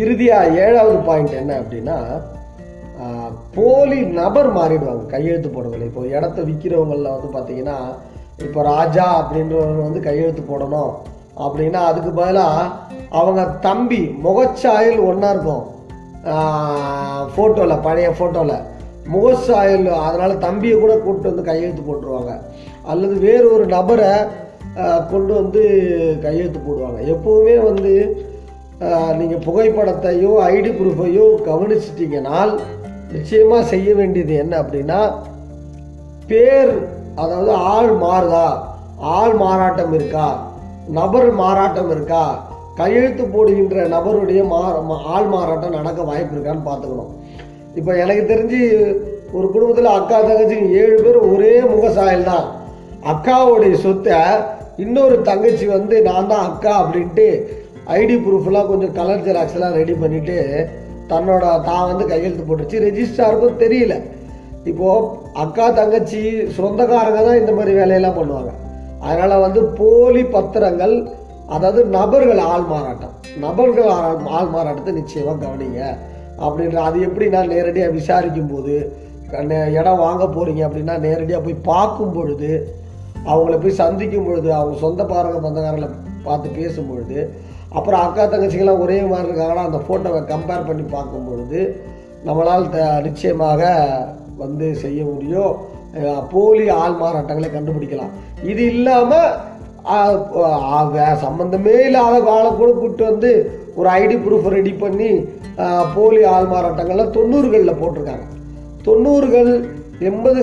இறுதியாக ஏழாவது பாயிண்ட் என்ன அப்படின்னா போலி நபர் மாறிடுவாங்க கையெழுத்து போடுறதுல. இப்போ இடத்த விற்கிறவங்களில் வந்து பார்த்தீங்கன்னா இப்போ ராஜா அப்படின்றவங்க வந்து கையெழுத்து போடணும் அப்படின்னா அதுக்கு பதிலாக அவங்க தம்பி முகச்சாயல் ஒன்றா இருக்கும். ஃபோட்டோவில் பழைய ஃபோட்டோவில் முகச்சாயல் அதனால் தம்பியை கூட கூப்பிட்டு வந்து கையெழுத்து போட்டுருவாங்க. அல்லது வேறு ஒரு நபரை கொண்டு வந்து கையெழுத்து போடுவாங்க. எப்போவுமே வந்து நீங்கள் புகைப்படத்தையோ ஐடி ப்ரூஃபையோ கவனிச்சிட்டிங்கனால் நிச்சயமாக செய்ய வேண்டியது என்ன அப்படின்னா பேர் அதாவது ஆள் மாறுதா? ஆள் மாறாட்டம் இருக்கா? நபர் மாறாட்டம் இருக்கா? கையெழுத்து போடுகின்ற நபருடைய மா ஆள் மாறாட்டம் நடக்க வாய்ப்பு இருக்கான்னு பார்த்துக்கணும். இப்போ எனக்கு தெரிஞ்சு ஒரு குடும்பத்தில் அக்கா தங்கச்சி ஏழு பேர் ஒரே முகசாயல் தான் அக்காவுடைய சொத்தை இன்னொரு தங்கச்சி வந்து நான் தான் அக்கா அப்படின்ட்டு ஐடி ப்ரூஃப்லாம் கொஞ்சம் கலர் ஜெராக்ஸ்லாம் ரெடி பண்ணிவிட்டு தன்னோட தான் வந்து கையெழுத்து போட்டுச்சு ரெஜிஸ்டாருக்கும் தெரியல. இப்போது அக்கா தங்கச்சி சொந்தக்காரங்க தான் இந்த மாதிரி வேலையெல்லாம் பண்ணுவாங்க. அதனால் வந்து போலி பத்திரங்கள் அதாவது நபர்கள் ஆள் மாறாட்டம். நபர்கள் ஆள் ஆள் மாறாட்டத்தை நிச்சயமாக கவனிங்க. அப்படின்ற அது எப்படி நான் நேரடியாக விசாரிக்கும் போது இடம் வாங்க போகிறீங்க அப்படின்னா நேரடியாக போய் பார்க்கும் பொழுது அவங்கள போய் சந்திக்கும் பொழுது அவங்க சொந்த பாருங்க சொந்தக்காரங்களை பார்த்து பேசும் பொழுது அப்புறம் அக்கா தங்கச்சிகளாம் ஒரே மாதிரி இருக்காங்கன்னா அந்த ஃபோட்டோவை கம்பேர் பண்ணி பார்க்கும்பொழுது நம்மளால் த- நிச்சயமாக வந்து செய்ய முடியும் போலி ஆள் மாறாட்டங்களை கண்டுபிடிக்கலாம். இது இல்லாமல் சம்மந்தமே இல்லாத ஆளை கூட கூப்பிட்டு வந்து ஒரு ஐடி ப்ரூஃப் ரெடி பண்ணி போலி ஆள் மாறாட்டங்கள்லாம் தொண்ணூறுகளில் போட்டிருக்காங்க. தொண்ணூறுகள் எண்பது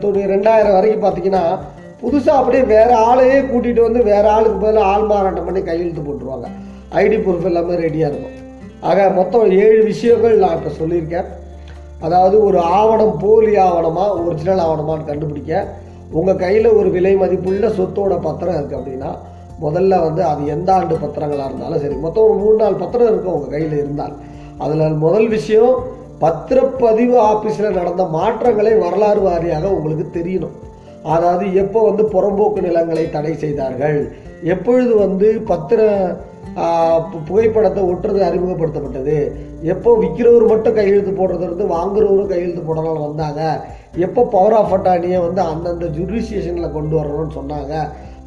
தொண்ணூறு ரெண்டாயிரம் வரைக்கும் பார்த்தீங்கன்னா புதுசாக அப்படியே வேற ஆளையே கூட்டிகிட்டு வந்து வேற ஆளுக்கு பதிலாக ஆள் மாறாட்டம் பண்ணி கையெழுத்து போட்டுருவாங்க. ஐடி ப்ரூஃப் எல்லாமே ரெடியாக இருக்கும். ஆக மொத்தம் ஏழு விஷயங்கள் நான் இப்போ சொல்லியிருக்கேன். அதாவது ஒரு ஆவணம் போலி ஆவணமா ஒரிஜினல் ஆவணமான்னு கண்டுபிடிக்க. உங்கள் கையில் ஒரு விலை மதிப்புள்ள சொத்தோட பத்திரம் இருக்குது அப்படின்னா முதல்ல வந்து அது எந்த ஆண்டு பத்திரங்களாக இருந்தாலும் சரி மொத்தம் ஒரு மூணு நாலு பத்திரம் இருக்கும் உங்கள் கையில் இருந்தால். அதில் முதல் விஷயம் பத்திரப்பதிவு ஆஃபீஸில் நடந்த மாற்றங்களை வரலாறு வாரியாக உங்களுக்கு தெரியணும். அதாவது எப்போ வந்து புறம்போக்கு நிலங்களை தடை செய்தார்கள்? எப்பொழுது வந்து பத்திர புகைப்படத்தை ஒட்டுறது அறிமுகப்படுத்தப்பட்டது? எப்போ விற்கிறவர் மட்டும் கையெழுத்து போடுறது வந்து வாங்குறவரும் கையெழுத்து போடலாம் வந்தாங்க? எப்போ பவர் ஆஃப் அட்டானியை வந்து அந்தந்த ஜுடிஷியேஷனில் கொண்டு வரணும்னு சொன்னாங்க?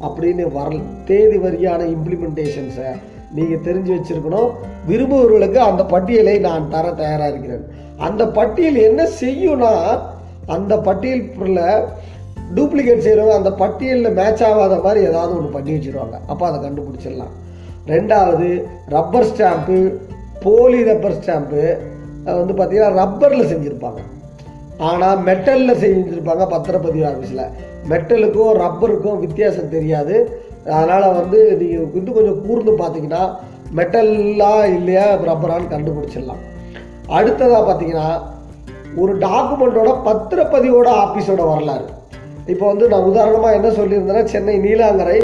அப்படின்னு வர தேதி வரியான இம்ப்ளிமெண்டேஷன்ஸை நீங்கள் தெரிஞ்சு வச்சிருக்கணும். விரும்புபவர்களுக்கு அந்த பட்டியலை நான் தர தயாராக இருக்கிறேன். அந்த பட்டியல் என்ன செய்யும்னா அந்த பட்டியலில் டூப்ளிகேட் செய்கிறவங்க அந்த பட்டியலில் மேட்ச் ஆகாத மாதிரி ஏதாவது ஒன்று பண்ணி வச்சிருவாங்க. அப்போ அதை கண்டுபிடிச்சிடலாம். ரெண்டாவது ரப்பர் ஸ்டாம்ப்பு போலி ரப்பர் ஸ்டாம்ப்பு வந்து பார்த்திங்கன்னா ரப்பரில் செஞ்சுருப்பாங்க. ஆனால் மெட்டலில் செஞ்சுருப்பாங்க பத்திரப்பதிவு ஆஃபீஸில் மெட்டலுக்கும் ரப்பருக்கும் வித்தியாசம் தெரியாது. அதனால் வந்து நீங்கள் இன்னும் கொஞ்சம் கூர்ந்து பார்த்தீங்கன்னா மெட்டல்லாம் இல்லையா ரப்பரான்னு கண்டுபிடிச்சிடலாம். அடுத்ததாக பார்த்தீங்கன்னா ஒரு டாக்குமெண்ட்டோட பத்திரப்பதிவோட ஆஃபீஸோட வரலாறு. இப்போ வந்து நான் உதாரணமாக என்ன சொல்லியிருந்தேன்னா சென்னை நீலாங்கரை